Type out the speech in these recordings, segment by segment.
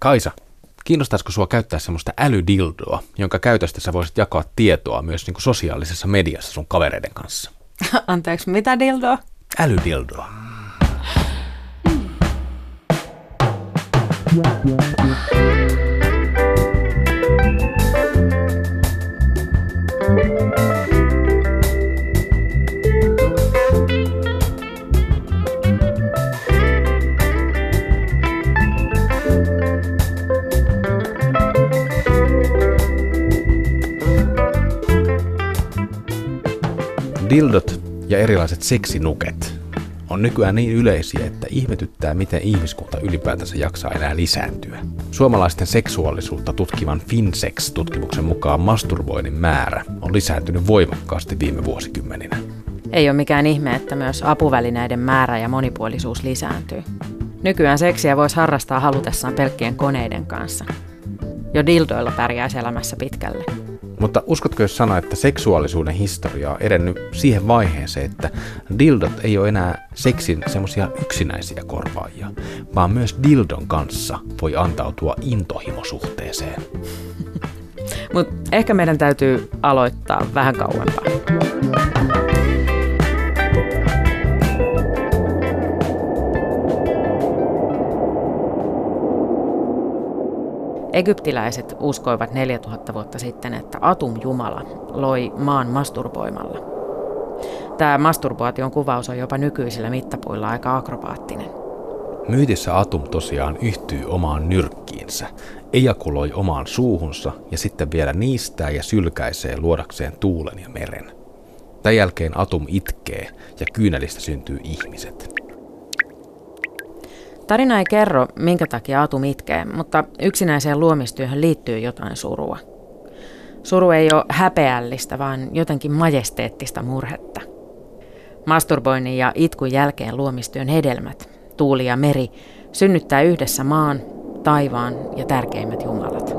Kaisa, kiinnostaisiko sua käyttää semmoista älydildoa, jonka käytöstä sä voisit jakaa tietoa myös niin kuin sosiaalisessa mediassa sun kavereiden kanssa? Anteeksi, mitä dildoa? Älydildoa. Dildot ja erilaiset seksinuket on nykyään niin yleisiä, että ihmetyttää, miten ihmiskunta ylipäätänsä jaksaa enää lisääntyä. Suomalaisten seksuaalisuutta tutkivan FinSex-tutkimuksen mukaan masturboinnin määrä on lisääntynyt voimakkaasti viime vuosikymmeninä. Ei ole mikään ihme, että myös apuvälineiden määrä ja monipuolisuus lisääntyy. Nykyään seksiä voisi harrastaa halutessaan pelkkien koneiden kanssa. Jo dildoilla pärjäisi elämässä pitkälle. Mutta uskotko, jos sanoa, että seksuaalisuuden historia on edennyt siihen vaiheeseen, että dildot ei ole enää seksin semmoisia yksinäisiä korvaajia, vaan myös dildon kanssa voi antautua intohimosuhteeseen. Mutta ehkä meidän täytyy aloittaa vähän kauempaa. Egyptiläiset uskoivat 4000 vuotta sitten, että Atum Jumala loi maan masturboimalla. Tämä masturbaation kuvaus on jopa nykyisillä mittapuilla aika akrobaattinen. Myytissä Atum tosiaan yhtyy omaan nyrkkiinsä, ejakuloi omaan suuhunsa ja sitten vielä niistää ja sylkäisee luodakseen tuulen ja meren. Tämän jälkeen Atum itkee ja kyynelistä syntyy ihmiset. Tarina ei kerro, minkä takia Atum itkee, mutta yksinäiseen luomistyöhön liittyy jotain surua. Suru ei ole häpeällistä, vaan jotenkin majesteettista murhetta. Masturboinnin ja itkun jälkeen luomistyön hedelmät, tuuli ja meri, synnyttää yhdessä maan, taivaan ja tärkeimmät jumalat.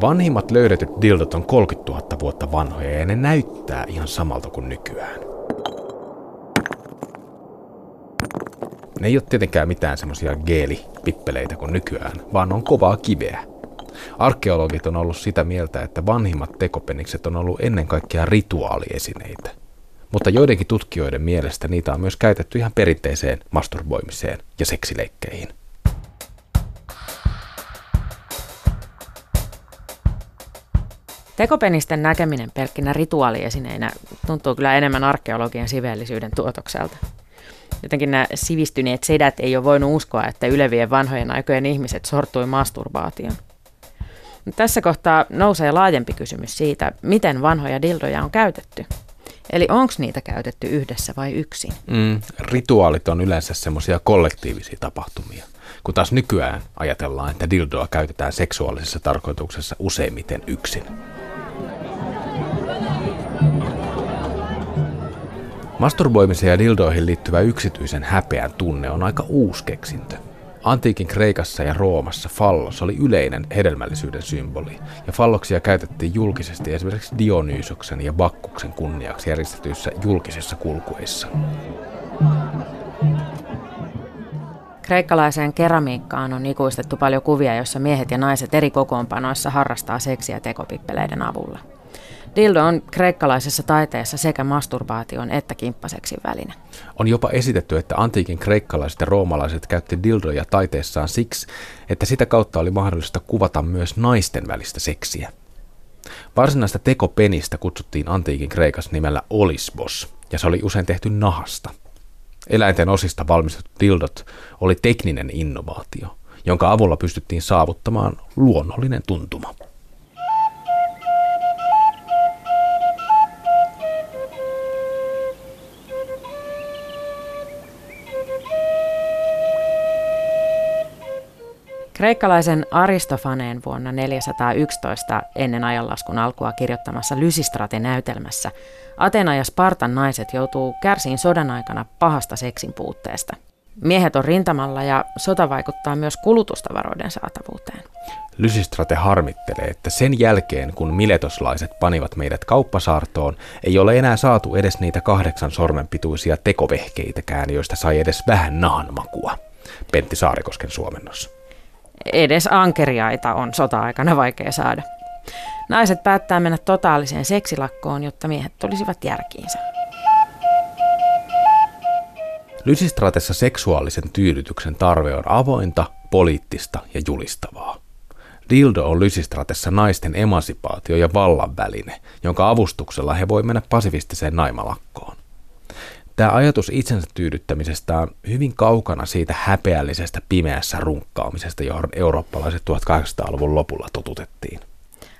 Vanhimmat löydetyt dildot on 30 000 vuotta vanhoja ja ne näyttää ihan samalta kuin nykyään. Ne ei ole tietenkään mitään semmoisia geelipippeleitä kuin nykyään, vaan on kovaa kiveä. Arkeologit on ollut sitä mieltä, että vanhimmat tekopenikset on ollut ennen kaikkea rituaaliesineitä. Mutta joidenkin tutkijoiden mielestä niitä on myös käytetty ihan perinteiseen masturboimiseen ja seksileikkeihin. Tekopenisten näkeminen pelkkinä rituaaliesineinä tuntuu kyllä enemmän arkeologian siveellisyyden tuotokselta. Jotenkin nämä sivistyneet sedät ei ole voinut uskoa, että ylevien vanhojen aikojen ihmiset sortui masturbaation. Tässä kohtaa nousee laajempi kysymys siitä, miten vanhoja dildoja on käytetty. Eli onko niitä käytetty yhdessä vai yksin? Mm, rituaalit on yleensä semmoisia kollektiivisia tapahtumia, kun taas nykyään ajatellaan, että dildoa käytetään seksuaalisessa tarkoituksessa useimmiten yksin. Masturboimiseen ja dildoihin liittyvä yksityisen häpeän tunne on aika uusi keksintö. Antiikin Kreikassa ja Roomassa fallos oli yleinen hedelmällisyyden symboli, ja falloksia käytettiin julkisesti esimerkiksi Dionysoksen ja Bakkuksen kunniaksi järjestetyissä julkisissa kulkuissa. Kreikkalaiseen keramiikkaan on ikuistettu paljon kuvia, joissa miehet ja naiset eri kokoonpanoissa harrastaa seksiä tekopippeleiden avulla. Dildo on kreikkalaisessa taiteessa sekä masturbaation että kimppaseksin väline. On jopa esitetty, että antiikin kreikkalaiset ja roomalaiset käytti dildoja taiteessaan siksi, että sitä kautta oli mahdollista kuvata myös naisten välistä seksiä. Varsinaista tekopenistä kutsuttiin antiikin Kreikassa nimellä olisbos, ja se oli usein tehty nahasta. Eläinten osista valmistetut dildot oli tekninen innovaatio, jonka avulla pystyttiin saavuttamaan luonnollinen tuntuma. Kreikkalaisen Aristofaneen vuonna 411 ennen ajanlaskun alkua kirjoittamassa Lysistrate-näytelmässä Atena ja Spartan naiset joutuu kärsiin sodan aikana pahasta seksin puutteesta. Miehet on rintamalla ja sota vaikuttaa myös kulutustavaroiden saatavuuteen. Lysistrate harmittelee, että sen jälkeen kun miletoslaiset panivat meidät kauppasaartoon, ei ole enää saatu edes niitä kahdeksan sormen pituisia tekovehkeitäkään, joista sai edes vähän nahanmakua. Pentti Saarikosken suomennossa. Edes ankeriaita on sota-aikana vaikea saada. Naiset päättää mennä totaaliseen seksilakkoon, jotta miehet tulisivat järkiinsä. Lysistratessa seksuaalisen tyydytyksen tarve on avointa, poliittista ja julistavaa. Dildo on Lysistratessa naisten emansipaatio ja vallan väline, jonka avustuksella he voi mennä pasifistiseen naimalakkoon. Tämä ajatus itsensä tyydyttämisestä on hyvin kaukana siitä häpeällisestä pimeässä runkkaamisesta, johon eurooppalaiset 1800-luvun lopulla totutettiin.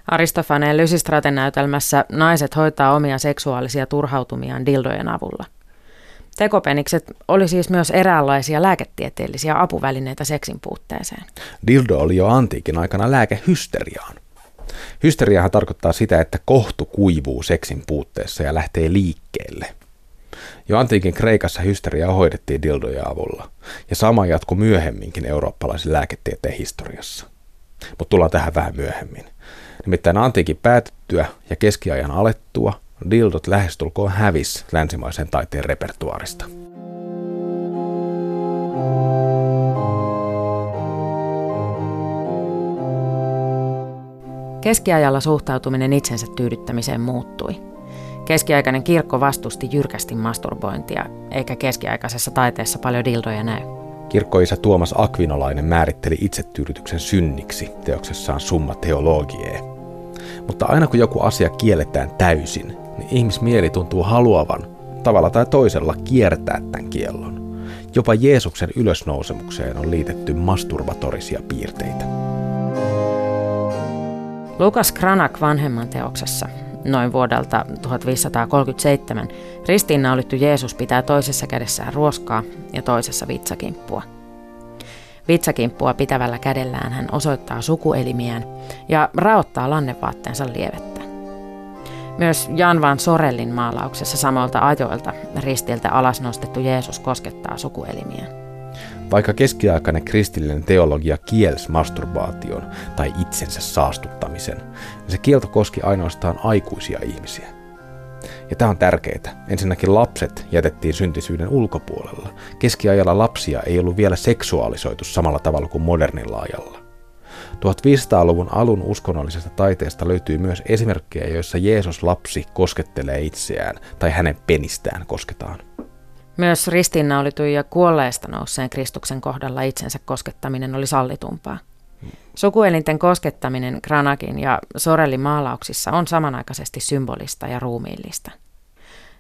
Aristofaneen Lysistraten näytelmässä naiset hoitaa omia seksuaalisia turhautumiaan dildojen avulla. Tekopenikset oli siis myös eräänlaisia lääketieteellisiä apuvälineitä seksin puutteeseen. Dildo oli jo antiikin aikana lääke hysteriaan. Hysteriahan tarkoittaa sitä, että kohtu kuivuu seksin puutteessa ja lähtee liikkeelle – jo antiikin Kreikassa hysteriaa hoidettiin dildoja avulla, ja sama jatkui myöhemminkin eurooppalaisen lääketieteen historiassa. Mutta tullaan tähän vähän myöhemmin. Nimittäin antiikin päätettyä ja keskiajan alettua dildot lähestulkoon hävis länsimaisen taiteen repertuarista. Keskiajalla suhtautuminen itsensä tyydyttämiseen muuttui – Keskiaikainen kirkko vastusti jyrkästi masturbointia, eikä keskiaikaisessa taiteessa paljon dildoja näy. Kirkkoisä Tuomas Akvinolainen määritteli itsetyydytyksen synniksi teoksessaan Summa Theologiae. Mutta aina kun joku asia kielletään täysin, niin ihmismieli tuntuu haluavan tavalla tai toisella kiertää tämän kiellon. Jopa Jeesuksen ylösnousemukseen on liitetty masturbatorisia piirteitä. Lukas Kranak vanhemman teoksessa noin vuodelta 1537, ristiinnaulittu Jeesus pitää toisessa kädessään ruoskaa ja toisessa vitsakimppua. Vitsakimppua pitävällä kädellään hän osoittaa sukuelimiään ja raottaa lannevaatteensa lievettä. Myös Jan van Sorellin maalauksessa samoilta ajoilta ristiltä alas nostettu Jeesus koskettaa sukuelimiään. Vaikka keskiaikainen kristillinen teologia kielsi masturbaation tai itsensä saastuttamisen, niin se kielto koski ainoastaan aikuisia ihmisiä. Ja tämä on tärkeää. Ensinnäkin lapset jätettiin syntisyyden ulkopuolella. Keskiajalla lapsia ei ollut vielä seksuaalisoitu samalla tavalla kuin modernilla ajalla. 1500-luvun alun uskonnollisesta taiteesta löytyy myös esimerkkejä, joissa Jeesus lapsi koskettelee itseään tai hänen penistään kosketaan. Myös ristiinnaulitun ja kuolleesta nousseen Kristuksen kohdalla itsensä koskettaminen oli sallitumpaa. Sukuelinten koskettaminen Granakin ja Sorellin maalauksissa on samanaikaisesti symbolista ja ruumiillista.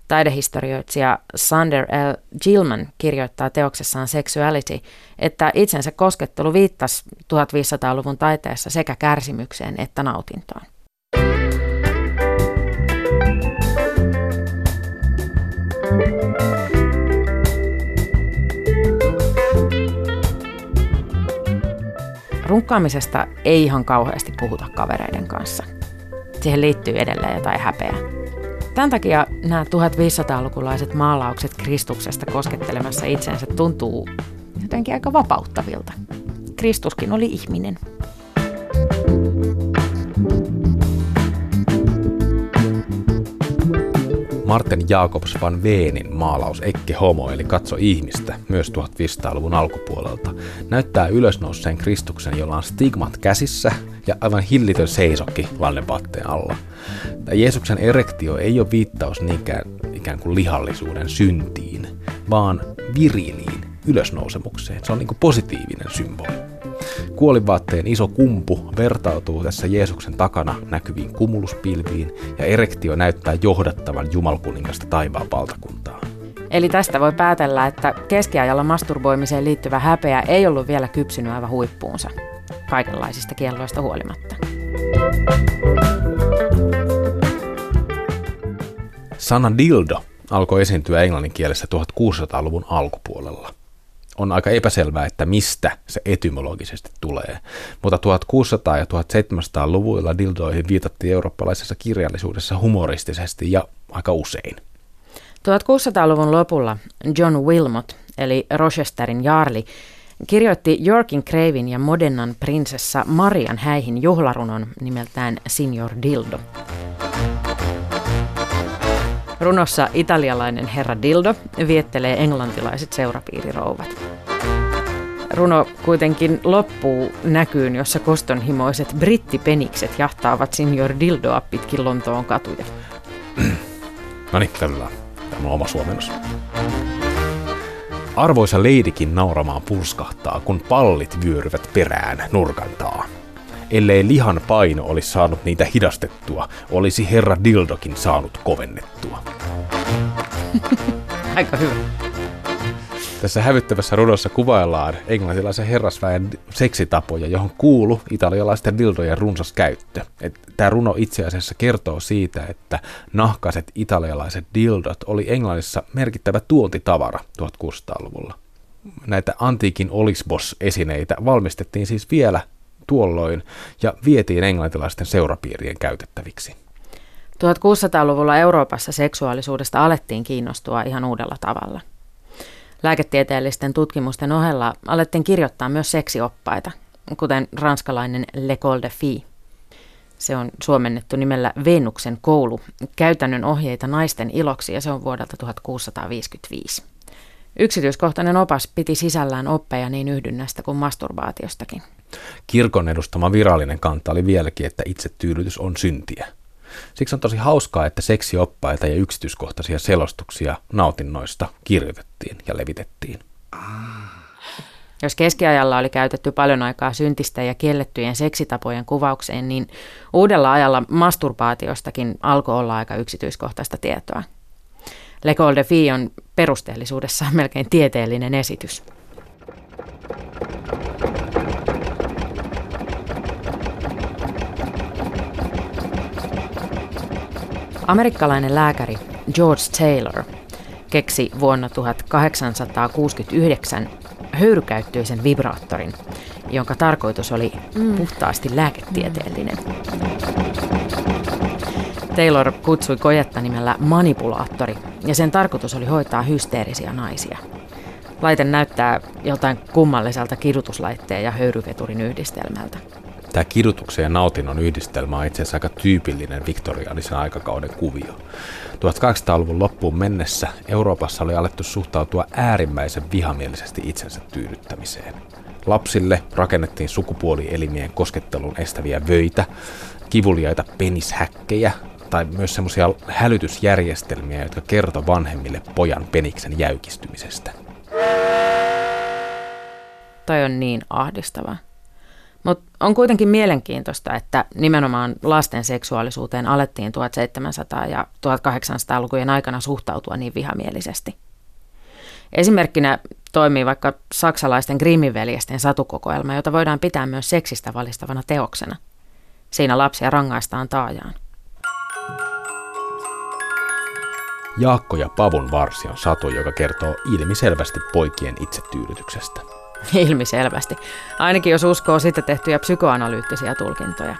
Taidehistorioitsija Sander L. Gilman kirjoittaa teoksessaan Sexuality, että itsensä koskettelu viittasi 1500-luvun taiteessa sekä kärsimykseen että nautintoon. Runkkaamisesta ei ihan kauheasti puhuta kavereiden kanssa. Siihen liittyy edelleen jotain häpeää. Tämän takia nämä 1500-lukulaiset maalaukset Kristuksesta koskettelemassa itsensä tuntuu jotenkin aika vapauttavilta. Kristuskin oli ihminen. Martin Jakobs van Veenin maalaus Ikke Homo, eli Katso ihmistä, myös 1500-luvun alkupuolelta, näyttää ylösnouseen Kristuksen, jolla on stigmat käsissä ja aivan hillitön seisokki lannepatteen alla. Tämä Jeesuksen erektio ei ole viittaus niinkään ikään kuin lihallisuuden syntiin, vaan viriliin ylösnousemukseen. Se on niin kuin positiivinen symboli. Kuolivaatteen iso kumpu vertautuu tässä Jeesuksen takana näkyviin kumuluspilviin ja erektio näyttää johdattavan jumalkuningasta taivaan valtakuntaa. Eli tästä voi päätellä, että keskiajalla masturboimiseen liittyvä häpeä ei ollut vielä kypsynyt aivan huippuunsa, kaikenlaisista kielloista huolimatta. Sana dildo alkoi esiintyä englannin kielessä 1600-luvun alkupuolella on aika epäselvää, että mistä se etymologisesti tulee. Mutta 1600- ja 1700-luvuilla dildoihin viitattiin eurooppalaisessa kirjallisuudessa humoristisesti ja aika usein. 1600-luvun lopulla John Wilmot, eli Rochesterin Jarli, kirjoitti Yorkin Kreivin ja Modennan prinsessa Marian häihin juhlarunon nimeltään Signor Dildo. Runossa italialainen herra Dildo viettelee englantilaiset seurapiirirouvat. runo kuitenkin loppuu näkyyn, jossa kostonhimoiset brittipenikset jahtaavat Signor Dildoa pitkin Lontoon katuja. no niin, Tämä on oma suomennos. Arvoisa leidikin nauramaan purskahtaa, kun pallit vyöryvät perään nurkantaa. Ellei lihan paino olisi saanut niitä hidastettua, olisi herra Dildokin saanut kovennettua. Aika hyvä. Tässä hävyttävässä runossa kuvaillaan englantilaisen herrasväen seksitapoja, johon kuulu italialaisten dildojen runsas käyttö. Tämä runo itse asiassa kertoo siitä, että nahkaiset italialaiset dildot oli Englannissa merkittävä tuontitavara 1600-luvulla. Näitä antiikin olisbos-esineitä valmistettiin siis vielä tuolloin ja vietiin englantilaisten seurapiirien käytettäviksi. 1600-luvulla Euroopassa seksuaalisuudesta alettiin kiinnostua ihan uudella tavalla. Lääketieteellisten tutkimusten ohella alettiin kirjoittaa myös seksioppaita, kuten ranskalainen L'École de Fille. Se on suomennettu nimellä Venuksen koulu, käytännön ohjeita naisten iloksi ja se on vuodelta 1655. Yksityiskohtainen opas piti sisällään oppeja niin yhdynnästä kuin masturbaatiostakin. Kirkon edustama virallinen kanta oli vieläkin, että itsetyydytys on syntiä – Siksi on tosi hauskaa, että seksioppaita ja yksityiskohtaisia selostuksia nautinnoista kirjoitettiin ja levitettiin. Jos keskiajalla oli käytetty paljon aikaa syntistä ja kiellettyjen seksitapojen kuvaukseen, niin uudella ajalla masturbaatiostakin alkoi olla aika yksityiskohtaista tietoa. L'École de Fille on perusteellisuudessaan melkein tieteellinen esitys. Amerikkalainen lääkäri George Taylor keksi vuonna 1869 höyrykäyttöisen vibraattorin, jonka tarkoitus oli mm. puhtaasti lääketieteellinen. Taylor kutsui kojetta nimellä manipulaattori, ja sen tarkoitus oli hoitaa hysteerisiä naisia. Laite näyttää joltain kummalliselta kidutuslaitteen ja höyryveturin yhdistelmältä. Tämä kidutuksen ja nautinnon yhdistelmä on itse asiassa aika tyypillinen viktoriaanisen aikakauden kuvio. 1800-luvun loppuun mennessä Euroopassa oli alettu suhtautua äärimmäisen vihamielisesti itsensä tyydyttämiseen. Lapsille rakennettiin sukupuolielimien koskettelun estäviä vöitä, kivuliaita penishäkkejä tai myös semmoisia hälytysjärjestelmiä, jotka kertoi vanhemmille pojan peniksen jäykistymisestä. Toi on niin ahdistavaa. Mutta on kuitenkin mielenkiintoista, että nimenomaan lasten seksuaalisuuteen alettiin 1700- ja 1800-lukujen aikana suhtautua niin vihamielisesti. Esimerkkinä toimii vaikka saksalaisten Grimmin-veljesten satukokoelma, jota voidaan pitää myös seksistä valistavana teoksena. Siinä lapsia rangaistaan taajaan. Jaakko ja Pavun varsi on satu, joka kertoo ilmiselvästi poikien itsetyydytyksestä. Ilmiselvästi. Ainakin jos uskoo sitä tehtyjä psykoanalyyttisiä tulkintoja.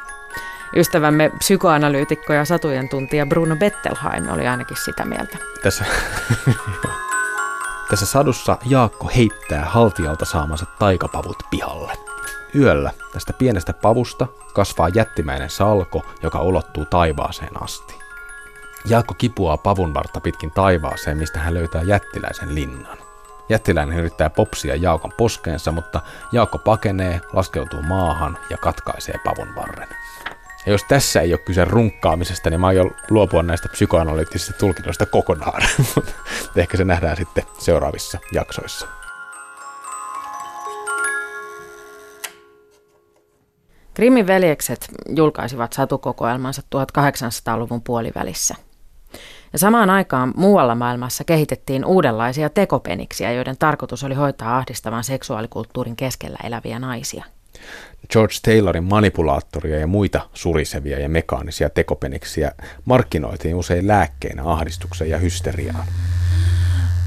Ystävämme psykoanalyytikko ja satujen tuntija Bruno Bettelheim oli ainakin sitä mieltä. Tässä, Tässä sadussa Jaakko heittää haltijalta saamansa taikapavut pihalle. Yöllä tästä pienestä pavusta kasvaa jättimäinen salko, joka ulottuu taivaaseen asti. Jaakko kipuaa pavun vartta pitkin taivaaseen, mistä hän löytää jättiläisen linnan. Jättiläinen yrittää popsia Jaakon poskeensa, mutta Jaakko pakenee, laskeutuu maahan ja katkaisee pavun varren. Ja jos tässä ei ole kyse runkkaamisesta, niin mä aion luopua näistä psykoanalyyttisistä tulkinnoista kokonaan. Ehkä se nähdään sitten seuraavissa jaksoissa. Grimmin veljekset julkaisivat satukokoelmansa 1800-luvun puolivälissä – ja samaan aikaan muualla maailmassa kehitettiin uudenlaisia tekopeniksiä, joiden tarkoitus oli hoitaa ahdistavan seksuaalikulttuurin keskellä eläviä naisia. George Taylorin manipulaattoria ja muita surisevia ja mekaanisia tekopeniksiä markkinoitiin usein lääkkeinä ahdistukseen ja hysteriaan.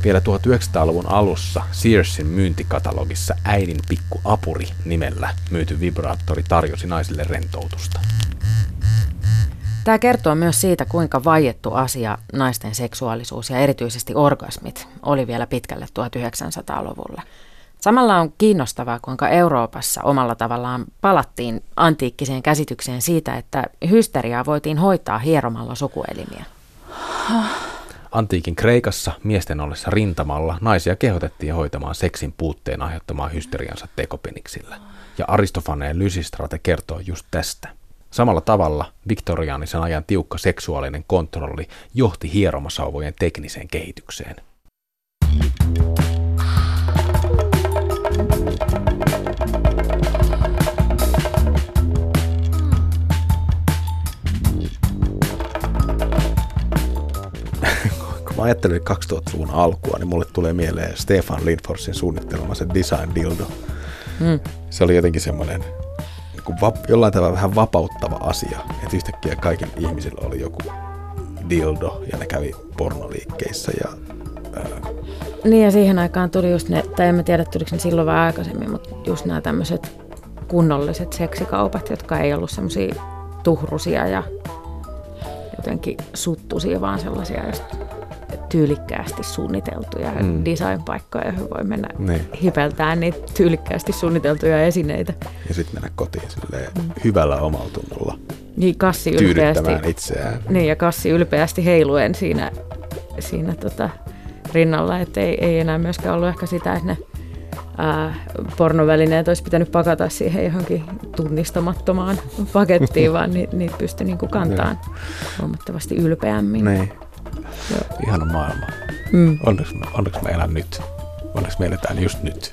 Vielä 1900-luvun alussa Searsin myyntikatalogissa äidin pikku apuri nimellä myyty vibraattori tarjosi naisille rentoutusta. Tämä kertoo myös siitä, kuinka vaiettu asia naisten seksuaalisuus ja erityisesti orgasmit oli vielä pitkälle 1900-luvulla. Samalla on kiinnostavaa, kuinka Euroopassa omalla tavallaan palattiin antiikkiseen käsitykseen siitä, että hysteriaa voitiin hoitaa hieromalla sukuelimiä. Antiikin Kreikassa miesten ollessa rintamalla naisia kehotettiin hoitamaan seksin puutteen aiheuttamaan hysteriansa tekopeniksillä. Ja Aristofaneen Lysistrate kertoo just tästä. Samalla tavalla viktoriaanisen ajan tiukka seksuaalinen kontrolli johti hieromasauvojen tekniseen kehitykseen. kun mä ajattelen 2000-luvun alkua, niin mulle tulee mieleen Stefan Lindforsin suunnittelema se Design Dildo. Mm. Se oli jotenkin semmoinen niin vap- jollain tavalla vähän vapauttava asia, että yhtäkkiä kaikilla ihmisillä oli joku dildo ja ne kävi pornoliikkeissä ja ää... Niin ja siihen aikaan tuli just ne, tai en mä tiedä tuliko ne silloin vähän aikaisemmin, mutta just nämä tämmöiset kunnolliset seksikaupat, jotka ei ollut semmoisia tuhrusia ja jotenkin suttusia, vaan sellaisia just tyylikkäästi suunniteltuja mm. designpaikkoja, joihin voi mennä niin. hipeltään niitä tyylikkäästi suunniteltuja esineitä. Ja sitten mennä kotiin mm. hyvällä omalla tunnolla. Niin, kassi ylpeästi. itseään. Niin, ja kassi ylpeästi heiluen siinä, siinä tota, rinnalla, että ei, ei enää myöskään ollut ehkä sitä, että ne ää, pornovälineet olisi pitänyt pakata siihen johonkin tunnistamattomaan pakettiin, vaan ni, niitä pystyi niinku kantaan huomattavasti ylpeämmin. Niin. Joo. Ihana maailma. Mm. Onneksi, onneksi me elän nyt. Onneksi me eletään just nyt.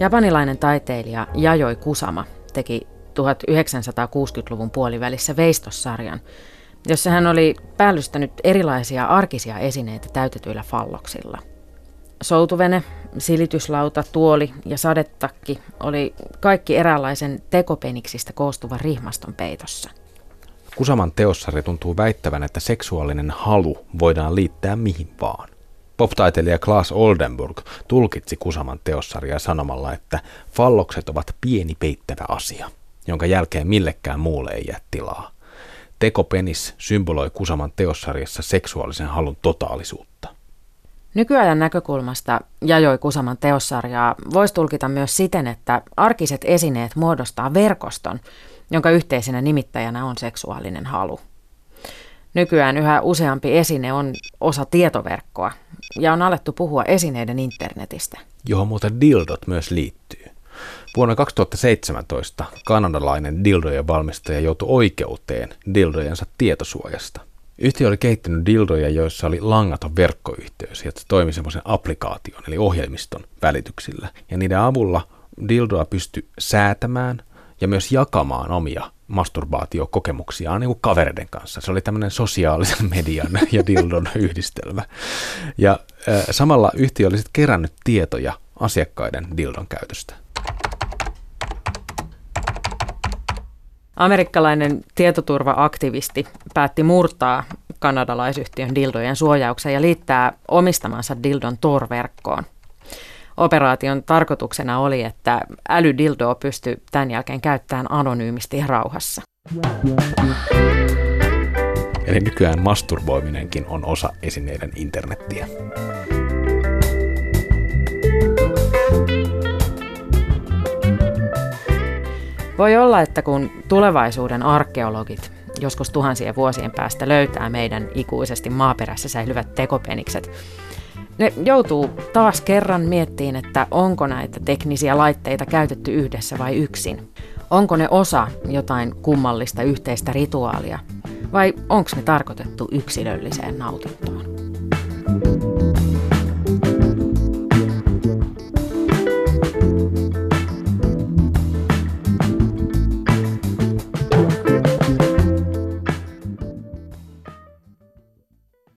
Japanilainen taiteilija Jajoi Kusama teki 1960-luvun puolivälissä Veistossarjan, jossa hän oli päällystänyt erilaisia arkisia esineitä täytetyillä falloksilla. Soutuvene, silityslauta, tuoli ja sadetakki oli kaikki eräänlaisen tekopeniksistä koostuvan rihmaston peitossa. Kusaman teossari tuntuu väittävän, että seksuaalinen halu voidaan liittää mihin vaan. Pop-taiteilija Klaas Oldenburg tulkitsi Kusaman teossarjaa sanomalla, että fallokset ovat pieni peittävä asia jonka jälkeen millekään muulle ei jää tilaa. Tekopenis symboloi Kusaman teossarjassa seksuaalisen halun totaalisuutta. Nykyajan näkökulmasta Jajoi Kusaman teossarjaa voisi tulkita myös siten, että arkiset esineet muodostaa verkoston, jonka yhteisenä nimittäjänä on seksuaalinen halu. Nykyään yhä useampi esine on osa tietoverkkoa ja on alettu puhua esineiden internetistä. Johon muuten dildot myös liittyy. Vuonna 2017 kanadalainen dildojen valmistaja joutui oikeuteen dildojensa tietosuojasta. Yhtiö oli kehittänyt dildoja, joissa oli langaton verkkoyhteys, ja se toimi semmoisen applikaation, eli ohjelmiston välityksillä. Ja niiden avulla dildoa pystyi säätämään ja myös jakamaan omia masturbaatiokokemuksiaan niin kuin kavereiden kanssa. Se oli tämmöinen sosiaalisen median ja dildon yhdistelmä. Ja äh, samalla yhtiö oli sitten kerännyt tietoja asiakkaiden dildon käytöstä. Amerikkalainen tietoturva-aktivisti päätti murtaa kanadalaisyhtiön dildojen suojauksen ja liittää omistamansa dildon Tor-verkkoon. Operaation tarkoituksena oli, että älydildoa pystyi tämän jälkeen käyttämään anonyymisti ja rauhassa. Eli nykyään masturboiminenkin on osa esineiden internettiä. Voi olla, että kun tulevaisuuden arkeologit joskus tuhansien vuosien päästä löytää meidän ikuisesti maaperässä säilyvät tekopenikset, ne joutuu taas kerran miettiin, että onko näitä teknisiä laitteita käytetty yhdessä vai yksin. Onko ne osa jotain kummallista yhteistä rituaalia vai onko ne tarkoitettu yksilölliseen nautintoon?